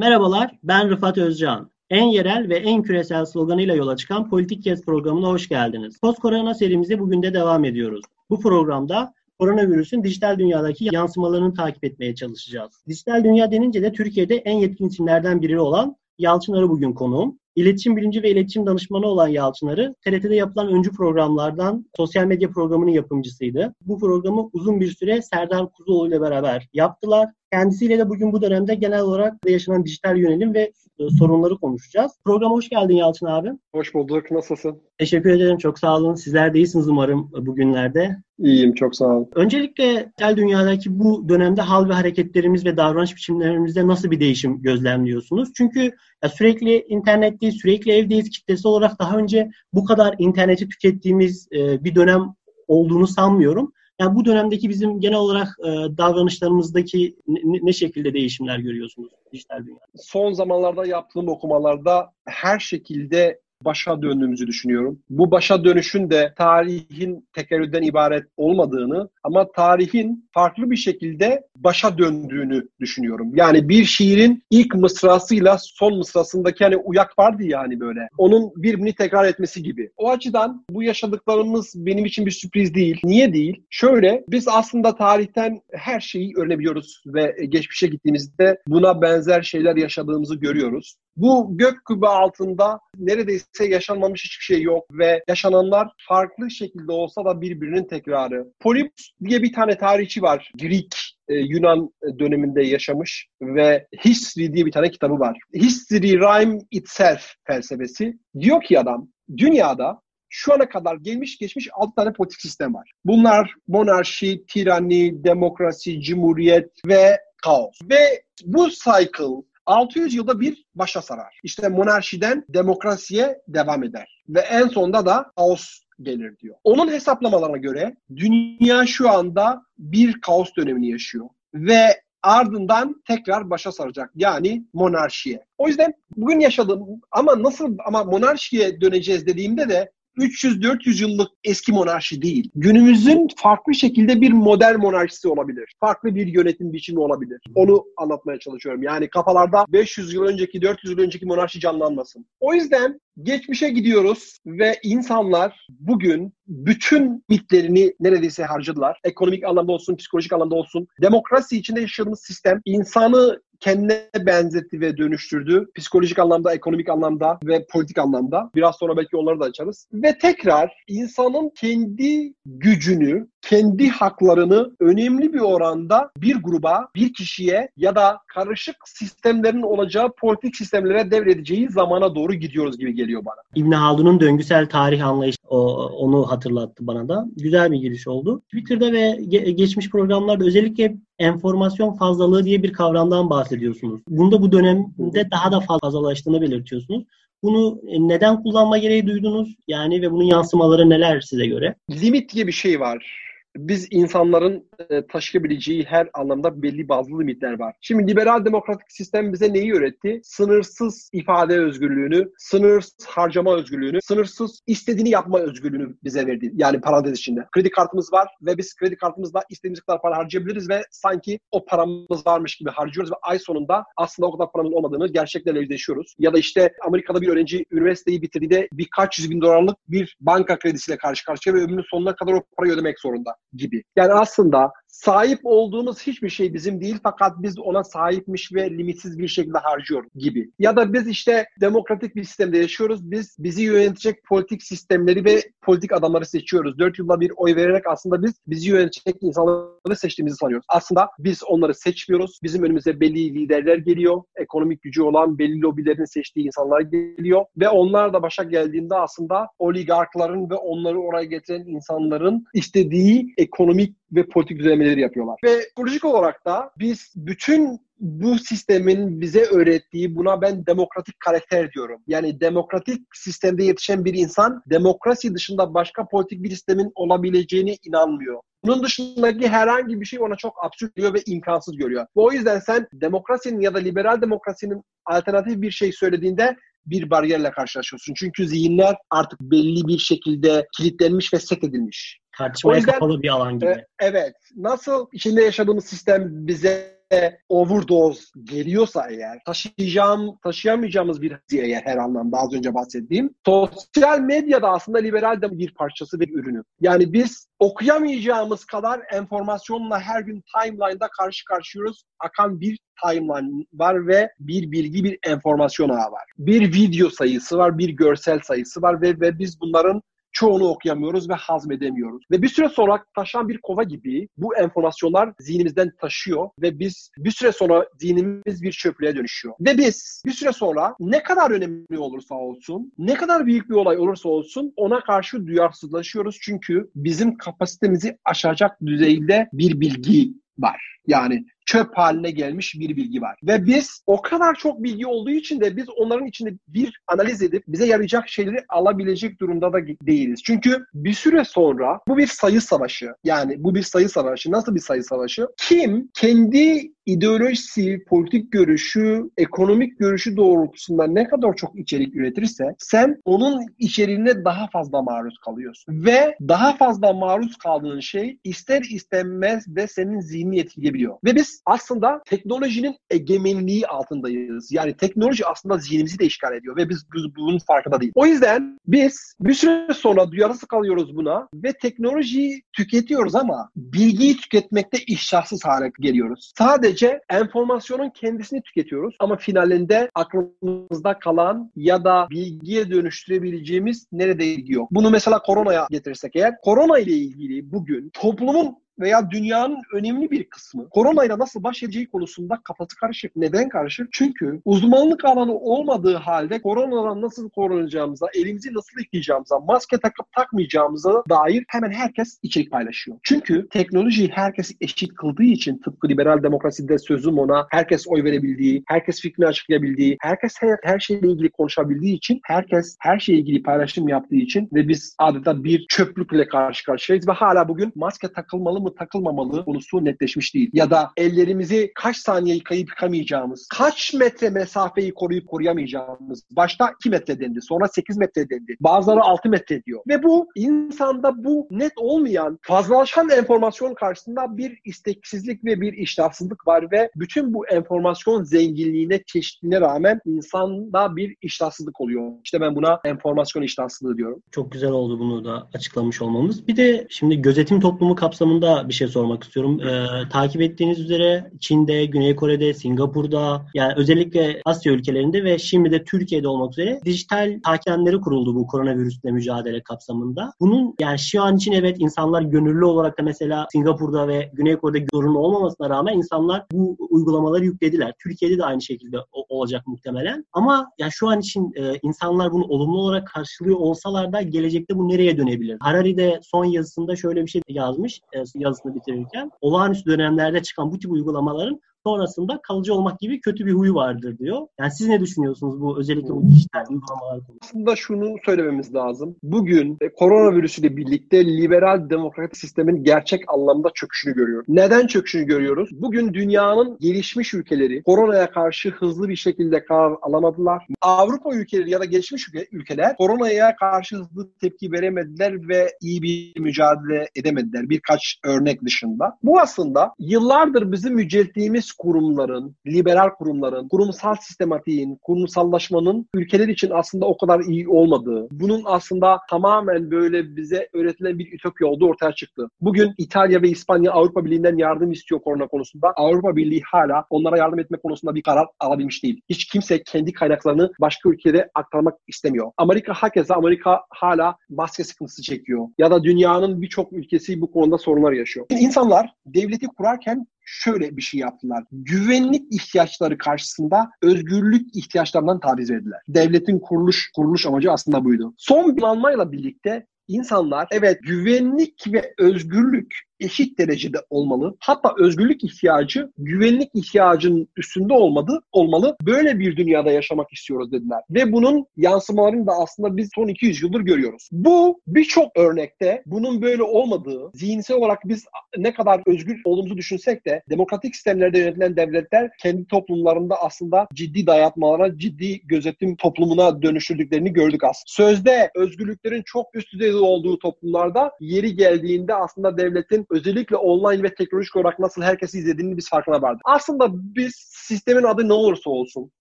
Merhabalar, ben Rıfat Özcan. En yerel ve en küresel sloganıyla yola çıkan Politik Kes programına hoş geldiniz. Post Korona serimize bugün de devam ediyoruz. Bu programda koronavirüsün dijital dünyadaki yansımalarını takip etmeye çalışacağız. Dijital dünya denince de Türkiye'de en yetkin isimlerden biri olan Yalçın Arı bugün konuğum. İletişim bilinci ve iletişim danışmanı olan Yalçın Arı, TRT'de yapılan öncü programlardan sosyal medya programının yapımcısıydı. Bu programı uzun bir süre Serdar Kuzuoğlu ile beraber yaptılar. Kendisiyle de bugün bu dönemde genel olarak yaşanan dijital yönelim ve e, sorunları konuşacağız. Programa hoş geldin Yalçın abi. Hoş bulduk. Nasılsın? Teşekkür ederim. Çok sağ olun. Sizler de iyisiniz umarım bugünlerde. İyiyim. Çok sağ olun. Öncelikle dijital dünyadaki bu dönemde hal ve hareketlerimiz ve davranış biçimlerimizde nasıl bir değişim gözlemliyorsunuz? Çünkü sürekli internetteyiz, sürekli evdeyiz. Kitlesi olarak daha önce bu kadar interneti tükettiğimiz e, bir dönem olduğunu sanmıyorum. Yani bu dönemdeki bizim genel olarak e, davranışlarımızdaki ne, ne şekilde değişimler görüyorsunuz dijital dünyada? Son zamanlarda yaptığım okumalarda her şekilde başa döndüğümüzü düşünüyorum. Bu başa dönüşün de tarihin tekerrürden ibaret olmadığını ama tarihin farklı bir şekilde başa döndüğünü düşünüyorum. Yani bir şiirin ilk mısrasıyla son mısrasındaki hani uyak vardı ya hani böyle. Onun birbirini tekrar etmesi gibi. O açıdan bu yaşadıklarımız benim için bir sürpriz değil. Niye değil? Şöyle biz aslında tarihten her şeyi öğrenebiliyoruz ve geçmişe gittiğimizde buna benzer şeyler yaşadığımızı görüyoruz. Bu gök kübü altında neredeyse yaşanmamış hiçbir şey yok ve yaşananlar farklı şekilde olsa da birbirinin tekrarı. Polybus diye bir tane tarihçi var. Greek e, Yunan döneminde yaşamış ve History diye bir tane kitabı var. History Rhyme Itself felsefesi. Diyor ki adam dünyada şu ana kadar gelmiş geçmiş 6 tane politik sistem var. Bunlar monarşi, tirani, demokrasi, cumhuriyet ve kaos. Ve bu cycle 600 yılda bir başa sarar. İşte monarşiden demokrasiye devam eder. Ve en sonunda da kaos gelir diyor. Onun hesaplamalarına göre dünya şu anda bir kaos dönemini yaşıyor. Ve ardından tekrar başa saracak. Yani monarşiye. O yüzden bugün yaşadığım ama nasıl ama monarşiye döneceğiz dediğimde de 300-400 yıllık eski monarşi değil. Günümüzün farklı şekilde bir modern monarşisi olabilir. Farklı bir yönetim biçimi olabilir. Onu anlatmaya çalışıyorum. Yani kafalarda 500 yıl önceki, 400 yıl önceki monarşi canlanmasın. O yüzden geçmişe gidiyoruz ve insanlar bugün bütün mitlerini neredeyse harcadılar. Ekonomik anlamda olsun, psikolojik anlamda olsun. Demokrasi içinde yaşadığımız sistem insanı kendine benzetti ve dönüştürdü. Psikolojik anlamda, ekonomik anlamda ve politik anlamda. Biraz sonra belki onları da açarız. Ve tekrar insanın kendi gücünü, kendi haklarını önemli bir oranda bir gruba, bir kişiye ya da karışık sistemlerin olacağı politik sistemlere devredeceği zamana doğru gidiyoruz gibi geliyor bana. İbn Haldun'un döngüsel tarih anlayışı o, onu hatırlattı bana da. Güzel bir giriş oldu. Twitter'da ve ge- geçmiş programlarda özellikle enformasyon fazlalığı diye bir kavramdan bahsediyorsunuz. Bunda bu dönemde daha da fazlalaştığını belirtiyorsunuz. Bunu neden kullanma gereği duydunuz? Yani ve bunun yansımaları neler size göre? Limit diye bir şey var biz insanların e, taşıyabileceği her anlamda belli bazı limitler var. Şimdi liberal demokratik sistem bize neyi öğretti? Sınırsız ifade özgürlüğünü, sınırsız harcama özgürlüğünü, sınırsız istediğini yapma özgürlüğünü bize verdi. Yani parantez içinde. Kredi kartımız var ve biz kredi kartımızla istediğimiz kadar para harcayabiliriz ve sanki o paramız varmış gibi harcıyoruz ve ay sonunda aslında o kadar paramız olmadığını gerçeklerle yüzleşiyoruz. Ya da işte Amerika'da bir öğrenci üniversiteyi bitirdiğinde birkaç yüz bin dolarlık bir banka kredisiyle karşı karşıya ve ömrünün sonuna kadar o parayı ödemek zorunda gibi. Yani aslında sahip olduğumuz hiçbir şey bizim değil fakat biz ona sahipmiş ve limitsiz bir şekilde harcıyoruz gibi. Ya da biz işte demokratik bir sistemde yaşıyoruz. Biz bizi yönetecek politik sistemleri ve politik adamları seçiyoruz. Dört yılda bir oy vererek aslında biz bizi yönetecek insanları seçtiğimizi sanıyoruz. Aslında biz onları seçmiyoruz. Bizim önümüze belli liderler geliyor. Ekonomik gücü olan belli lobilerin seçtiği insanlar geliyor. Ve onlar da başa geldiğinde aslında oligarkların ve onları oraya getiren insanların istediği ekonomik ve politik düzenlemeleri yapıyorlar. Ve psikolojik olarak da biz bütün bu sistemin bize öğrettiği buna ben demokratik karakter diyorum. Yani demokratik sistemde yetişen bir insan demokrasi dışında başka politik bir sistemin olabileceğine inanmıyor. Bunun dışındaki herhangi bir şey ona çok absürt diyor ve imkansız görüyor. Ve o yüzden sen demokrasinin ya da liberal demokrasinin alternatif bir şey söylediğinde bir bariyerle karşılaşıyorsun. Çünkü zihinler artık belli bir şekilde kilitlenmiş ve set edilmiş. Tartışmaya yüzden, kapalı bir alan gibi. E, evet. Nasıl içinde yaşadığımız sistem bize overdose geliyorsa eğer, taşıyacağım, taşıyamayacağımız bir eğer her anlamda az önce bahsettiğim, sosyal medyada aslında liberal de bir parçası ve ürünü. Yani biz okuyamayacağımız kadar enformasyonla her gün timeline'da karşı karşıyıyoruz. Akan bir timeline var ve bir bilgi, bir enformasyon ağı var. Bir video sayısı var, bir görsel sayısı var ve, ve biz bunların çoğunu okuyamıyoruz ve hazmedemiyoruz. Ve bir süre sonra taşan bir kova gibi bu enformasyonlar zihnimizden taşıyor ve biz bir süre sonra zihnimiz bir çöplüğe dönüşüyor. Ve biz bir süre sonra ne kadar önemli olursa olsun, ne kadar büyük bir olay olursa olsun ona karşı duyarsızlaşıyoruz. Çünkü bizim kapasitemizi aşacak düzeyde bir bilgi var. Yani çöp haline gelmiş bir bilgi var. Ve biz o kadar çok bilgi olduğu için de biz onların içinde bir analiz edip bize yarayacak şeyleri alabilecek durumda da değiliz. Çünkü bir süre sonra bu bir sayı savaşı. Yani bu bir sayı savaşı. Nasıl bir sayı savaşı? Kim kendi ideolojisi, politik görüşü, ekonomik görüşü doğrultusunda ne kadar çok içerik üretirse sen onun içeriğine daha fazla maruz kalıyorsun. Ve daha fazla maruz kaldığın şey ister istenmez de senin zihnini etkileyebiliyor. Ve biz aslında teknolojinin egemenliği altındayız. Yani teknoloji aslında zihnimizi de işgal ediyor ve biz, bunun farkında değil. O yüzden biz bir süre sonra duyarsız kalıyoruz buna ve teknolojiyi tüketiyoruz ama bilgiyi tüketmekte iştahsız hale geliyoruz. Sadece enformasyonun kendisini tüketiyoruz ama finalinde aklımızda kalan ya da bilgiye dönüştürebileceğimiz nerede ilgi yok. Bunu mesela koronaya getirirsek eğer korona ile ilgili bugün toplumun veya dünyanın önemli bir kısmı koronayla nasıl baş edeceği konusunda kafası karışık. Neden karışık? Çünkü uzmanlık alanı olmadığı halde koronadan nasıl korunacağımıza, elimizi nasıl yıkayacağımıza, maske takıp takmayacağımıza dair hemen herkes içerik paylaşıyor. Çünkü teknolojiyi herkes eşit kıldığı için tıpkı liberal demokraside sözüm ona herkes oy verebildiği, herkes fikrini açıklayabildiği, herkes her, her şeyle ilgili konuşabildiği için, herkes her şeyle ilgili paylaşım yaptığı için ve biz adeta bir çöplükle karşı karşıyayız ve hala bugün maske takılmalı mı mı takılmamalı konusu netleşmiş değil. Ya da ellerimizi kaç saniye yıkayıp yıkamayacağımız, kaç metre mesafeyi koruyup koruyamayacağımız. Başta 2 metre dendi, sonra 8 metre dendi. Bazıları 6 metre diyor. Ve bu insanda bu net olmayan fazlalaşan enformasyon karşısında bir isteksizlik ve bir iştahsızlık var ve bütün bu enformasyon zenginliğine, çeşitliliğine rağmen insanda bir iştahsızlık oluyor. İşte ben buna enformasyon iştahsızlığı diyorum. Çok güzel oldu bunu da açıklamış olmamız. Bir de şimdi gözetim toplumu kapsamında bir şey sormak istiyorum. Ee, takip ettiğiniz üzere Çin'de, Güney Kore'de, Singapur'da yani özellikle Asya ülkelerinde ve şimdi de Türkiye'de olmak üzere dijital hakemleri kuruldu bu koronavirüsle mücadele kapsamında. Bunun yani şu an için evet insanlar gönüllü olarak da mesela Singapur'da ve Güney Kore'de zorunlu olmamasına rağmen insanlar bu uygulamaları yüklediler. Türkiye'de de aynı şekilde olacak muhtemelen. Ama yani şu an için e, insanlar bunu olumlu olarak karşılıyor olsalar da gelecekte bu nereye dönebilir? Harari'de son yazısında şöyle bir şey yazmış. E, yazısını bitirirken olağanüstü dönemlerde çıkan bu tip uygulamaların sonrasında kalıcı olmak gibi kötü bir huyu vardır diyor. Yani siz ne düşünüyorsunuz bu özellikle bu dijital uygulamalar konusunda? Aslında şunu söylememiz lazım. Bugün e, koronavirüsüyle birlikte liberal demokratik sistemin gerçek anlamda çöküşünü görüyoruz. Neden çöküşünü görüyoruz? Bugün dünyanın gelişmiş ülkeleri koronaya karşı hızlı bir şekilde karar alamadılar. Avrupa ülkeleri ya da gelişmiş ülkeler koronaya karşı hızlı tepki veremediler ve iyi bir mücadele edemediler birkaç örnek dışında. Bu aslında yıllardır bizim yücelttiğimiz kurumların, liberal kurumların, kurumsal sistematiğin, kurumsallaşmanın ülkeler için aslında o kadar iyi olmadığı, bunun aslında tamamen böyle bize öğretilen bir ütopya olduğu ortaya çıktı. Bugün İtalya ve İspanya Avrupa Birliği'nden yardım istiyor korona konusunda. Avrupa Birliği hala onlara yardım etme konusunda bir karar alabilmiş değil. Hiç kimse kendi kaynaklarını başka ülkede aktarmak istemiyor. Amerika hakeza Amerika hala maske sıkıntısı çekiyor. Ya da dünyanın birçok ülkesi bu konuda sorunlar yaşıyor. İnsanlar devleti kurarken şöyle bir şey yaptılar. Güvenlik ihtiyaçları karşısında özgürlük ihtiyaçlarından taviz verdiler. Devletin kuruluş kuruluş amacı aslında buydu. Son planlayla birlikte insanlar evet güvenlik ve özgürlük eşit derecede olmalı. Hatta özgürlük ihtiyacı güvenlik ihtiyacının üstünde olmadı, olmalı. Böyle bir dünyada yaşamak istiyoruz dediler. Ve bunun yansımalarını da aslında biz son 200 yıldır görüyoruz. Bu birçok örnekte bunun böyle olmadığı, zihinsel olarak biz ne kadar özgür olduğumuzu düşünsek de demokratik sistemlerde yönetilen devletler kendi toplumlarında aslında ciddi dayatmalara, ciddi gözetim toplumuna dönüştürdüklerini gördük aslında. Sözde özgürlüklerin çok üst düzeyde olduğu toplumlarda yeri geldiğinde aslında devletin özellikle online ve teknolojik olarak nasıl herkesi izlediğini biz farkına vardık. Aslında biz sistemin adı ne olursa olsun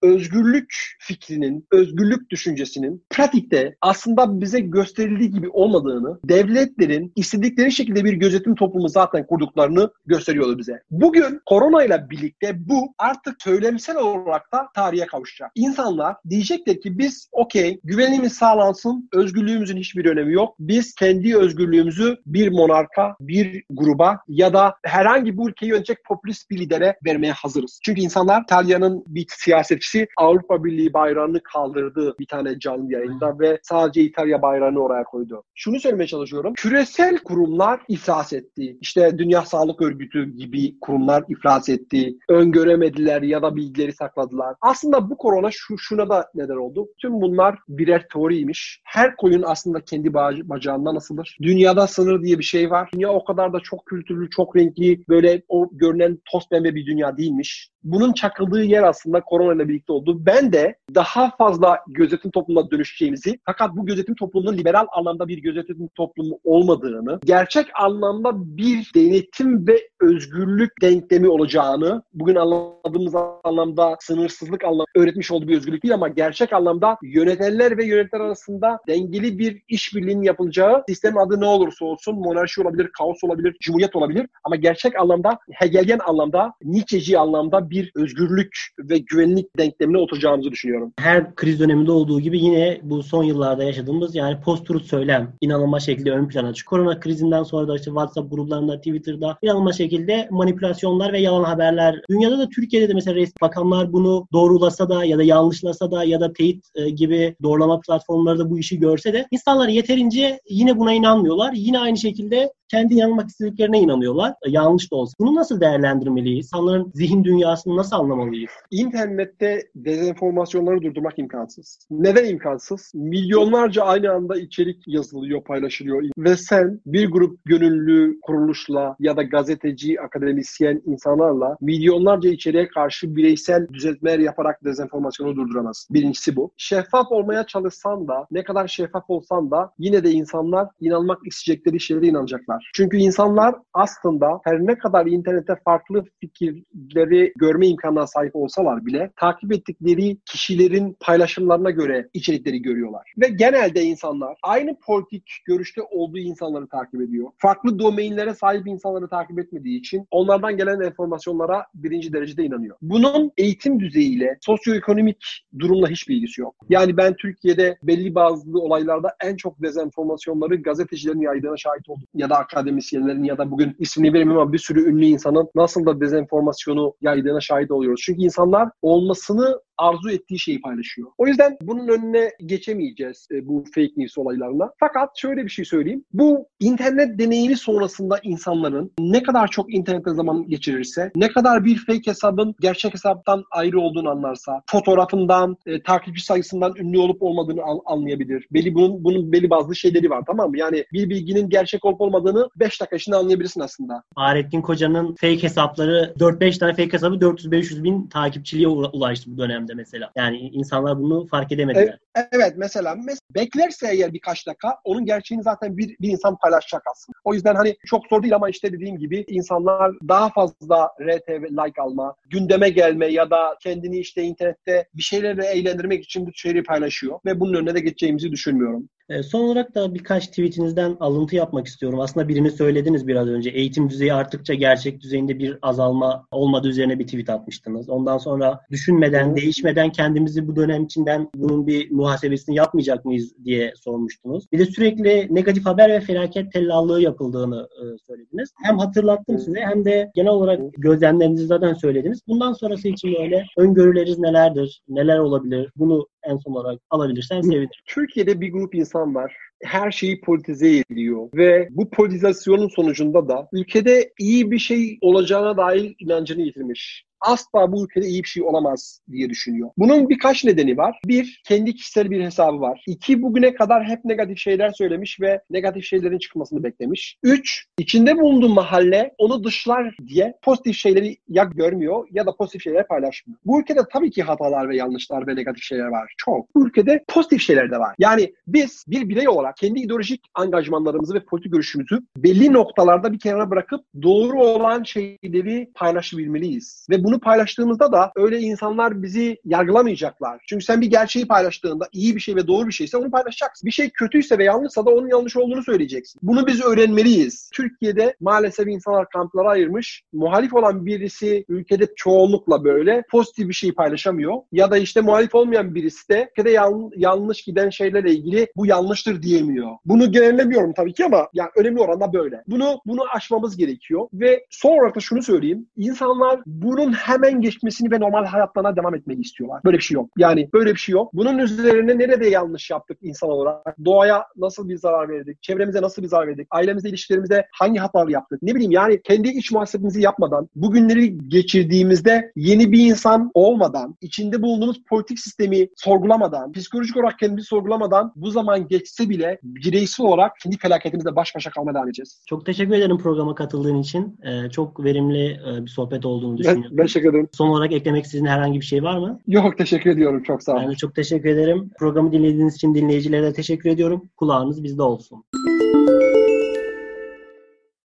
özgürlük fikrinin, özgürlük düşüncesinin pratikte aslında bize gösterildiği gibi olmadığını, devletlerin istedikleri şekilde bir gözetim toplumu zaten kurduklarını gösteriyordu bize. Bugün korona ile birlikte bu artık söylemsel olarak da tarihe kavuşacak. İnsanlar diyecekler ki biz okey güvenimiz sağlansın, özgürlüğümüzün hiçbir önemi yok. Biz kendi özgürlüğümüzü bir monarka, bir gruba ya da herhangi bu ülkeyi yönetecek popülist bir lidere vermeye hazırız. Çünkü insanlar İtalya'nın bir siyasetçisi Avrupa Birliği bayrağını kaldırdı bir tane canlı yayında ve sadece İtalya bayrağını oraya koydu. Şunu söylemeye çalışıyorum. Küresel kurumlar iflas etti. İşte Dünya Sağlık Örgütü gibi kurumlar iflas etti. Öngöremediler ya da bilgileri sakladılar. Aslında bu korona şu, şuna da neden oldu. Tüm bunlar birer teoriymiş. Her koyun aslında kendi bacağından asılır. Dünyada sınır diye bir şey var. Dünya o kadar da çok kültürlü, çok renkli, böyle o görünen toz pembe bir dünya değilmiş. Bunun çakıldığı yer aslında korona ile birlikte oldu. Ben de daha fazla gözetim toplumuna dönüşeceğimizi fakat bu gözetim toplumunun liberal anlamda bir gözetim toplumu olmadığını, gerçek anlamda bir denetim ve özgürlük denklemi olacağını, bugün anladığımız anlamda sınırsızlık anlamda öğretmiş olduğu bir özgürlük değil ama gerçek anlamda yönetenler ve yöneticiler arasında dengeli bir işbirliğinin yapılacağı sistem adı ne olursa olsun monarşi olabilir, kaos olabilir, cumhuriyet olabilir ama gerçek anlamda Hegelian anlamda, Nietzsche'ci anlamda bir özgürlük ve güvenlik denklemine oturacağımızı düşünüyorum. Her kriz döneminde olduğu gibi yine bu son yıllarda yaşadığımız yani post-truth söylem inanılmaz şekilde ön plana çıkıyor. Korona krizinden sonra da işte WhatsApp gruplarında, Twitter'da inanılmaz şekilde manipülasyonlar ve yalan haberler. Dünyada da Türkiye'de de mesela resmi bakanlar bunu doğrulasa da ya da yanlışlasa da ya da teyit e, gibi doğrulama platformları da bu işi görse de insanlar yeterince yine buna inanmıyorlar. Yine aynı şekilde kendi yanılmak istediklerine inanıyorlar. E, yanlış da olsa. Bunu nasıl değerlendirmeliyiz? İnsanların zihin dünyasını nasıl anlamalıyız? İnternette dezenformasyonları durdurmak imkansız. Neden imkansız? Milyonlarca aynı anda içerik yazılıyor, paylaşılıyor ve sen bir grup gönüllü kuruluşla ya da gazeteci, akademisyen insanlarla milyonlarca içeriğe karşı bireysel düzeltmeler yaparak dezenformasyonu durduramazsın. Birincisi bu. Şeffaf olmaya çalışsan da, ne kadar şeffaf olsan da yine de insanlar inanmak isteyecekleri şeylere inanacaklar. Çünkü insanlar aslında her ne kadar internette farklı fikirleri görme imkanına sahip olsalar bile takip ettikleri kişilerin paylaşımlarına göre içerikleri görüyorlar. Ve genelde insanlar aynı politik görüşte olduğu insanları takip ediyor. Farklı domainlere sahip insanları takip etmediği için onlardan gelen informasyonlara birinci derecede inanıyor. Bunun eğitim düzeyiyle, sosyoekonomik durumla hiçbir ilgisi yok. Yani ben Türkiye'de belli bazı olaylarda en çok dezenformasyonları gazetecilerin yaydığına şahit oldum. Ya da akademisyenlerin ya da bugün ismini vermiyorum ama bir sürü ünlü insanın nasıl da dezenformasyonu yaydığına şahit oluyoruz. Çünkü insanlar olmasını arzu ettiği şeyi paylaşıyor. O yüzden bunun önüne geçemeyeceğiz e, bu fake news olaylarına. Fakat şöyle bir şey söyleyeyim. Bu internet deneyimi sonrasında insanların ne kadar çok internette zaman geçirirse, ne kadar bir fake hesabın gerçek hesaptan ayrı olduğunu anlarsa, fotoğrafından, e, takipçi sayısından ünlü olup olmadığını al, anlayabilir. Belli bunun bunun belli bazı şeyleri var tamam mı? Yani bir bilginin gerçek olup olmadığını 5 dakika içinde anlayabilirsin aslında. Fahrettin Koca'nın fake hesapları 4-5 tane fake hesabı 400-500 bin takipçiliğe ulaştı bu dönemde dönemde mesela. Yani insanlar bunu fark edemediler. Evet, evet mesela mes- beklerse eğer birkaç dakika onun gerçeğini zaten bir, bir insan paylaşacak aslında. O yüzden hani çok zor değil ama işte dediğim gibi insanlar daha fazla RT like alma, gündeme gelme ya da kendini işte internette bir şeylerle eğlendirmek için bu şeyleri paylaşıyor ve bunun önüne de geçeceğimizi düşünmüyorum. E, son olarak da birkaç tweetinizden alıntı yapmak istiyorum. Aslında birini söylediniz biraz önce. Eğitim düzeyi arttıkça gerçek düzeyinde bir azalma olmadığı üzerine bir tweet atmıştınız. Ondan sonra düşünmeden, değişmeden kendimizi bu dönem içinden bunun bir muhasebesini yapmayacak mıyız diye sormuştunuz. Bir de sürekli negatif haber ve felaket tellallığı yapıldığını e, söylediniz. Hem hatırlattım size hem de genel olarak gözlemlerinizi zaten söylediniz. Bundan sonrası için böyle öngörüleriniz nelerdir? Neler olabilir? Bunu en son olarak alabilirsen sevinirim. Türkiye'de bir grup insan var her şeyi politize ediyor ve bu politizasyonun sonucunda da ülkede iyi bir şey olacağına dair inancını yitirmiş. Asla bu ülkede iyi bir şey olamaz diye düşünüyor. Bunun birkaç nedeni var. Bir, kendi kişisel bir hesabı var. İki, bugüne kadar hep negatif şeyler söylemiş ve negatif şeylerin çıkmasını beklemiş. Üç, içinde bulunduğu mahalle onu dışlar diye pozitif şeyleri ya görmüyor ya da pozitif şeyler paylaşmıyor. Bu ülkede tabii ki hatalar ve yanlışlar ve negatif şeyler var. Çok. Bu ülkede pozitif şeyler de var. Yani biz bir birey olarak kendi ideolojik angajmanlarımızı ve politik görüşümüzü belli noktalarda bir kenara bırakıp doğru olan şeyleri paylaşabilmeliyiz. Ve bunu paylaştığımızda da öyle insanlar bizi yargılamayacaklar. Çünkü sen bir gerçeği paylaştığında iyi bir şey ve doğru bir şeyse onu paylaşacaksın. Bir şey kötüyse ve yanlışsa da onun yanlış olduğunu söyleyeceksin. Bunu biz öğrenmeliyiz. Türkiye'de maalesef insanlar kamplara ayırmış. Muhalif olan birisi ülkede çoğunlukla böyle pozitif bir şey paylaşamıyor. Ya da işte muhalif olmayan birisi de ülkede yan, yanlış giden şeylerle ilgili bu yanlıştır diyemiyor. Bunu genellemiyorum tabii ki ama yani önemli oranda böyle. Bunu bunu aşmamız gerekiyor ve son olarak da şunu söyleyeyim. İnsanlar bunun hemen geçmesini ve normal hayatlarına devam etmeyi istiyorlar. Böyle bir şey yok. Yani böyle bir şey yok. Bunun üzerine nerede yanlış yaptık insan olarak? Doğaya nasıl bir zarar verdik? Çevremize nasıl bir zarar verdik? Ailemizle ilişkilerimizde hangi hataları yaptık? Ne bileyim yani kendi iç muhasebemizi yapmadan, bugünleri geçirdiğimizde yeni bir insan olmadan, içinde bulunduğumuz politik sistemi sorgulamadan, psikolojik olarak kendimizi sorgulamadan bu zaman geçse bile bireysel olarak kendi felaketimizle baş başa kalmaya devam edeceğiz. Çok teşekkür ederim programa katıldığın için. Ee, çok verimli e, bir sohbet olduğunu düşünüyorum. Ben, ben teşekkür ederim. Son olarak eklemek istediğin herhangi bir şey var mı? Yok teşekkür ediyorum. Çok sağ olun. Ben de çok teşekkür ederim. Programı dinlediğiniz için dinleyicilere de teşekkür ediyorum. Kulağınız bizde olsun.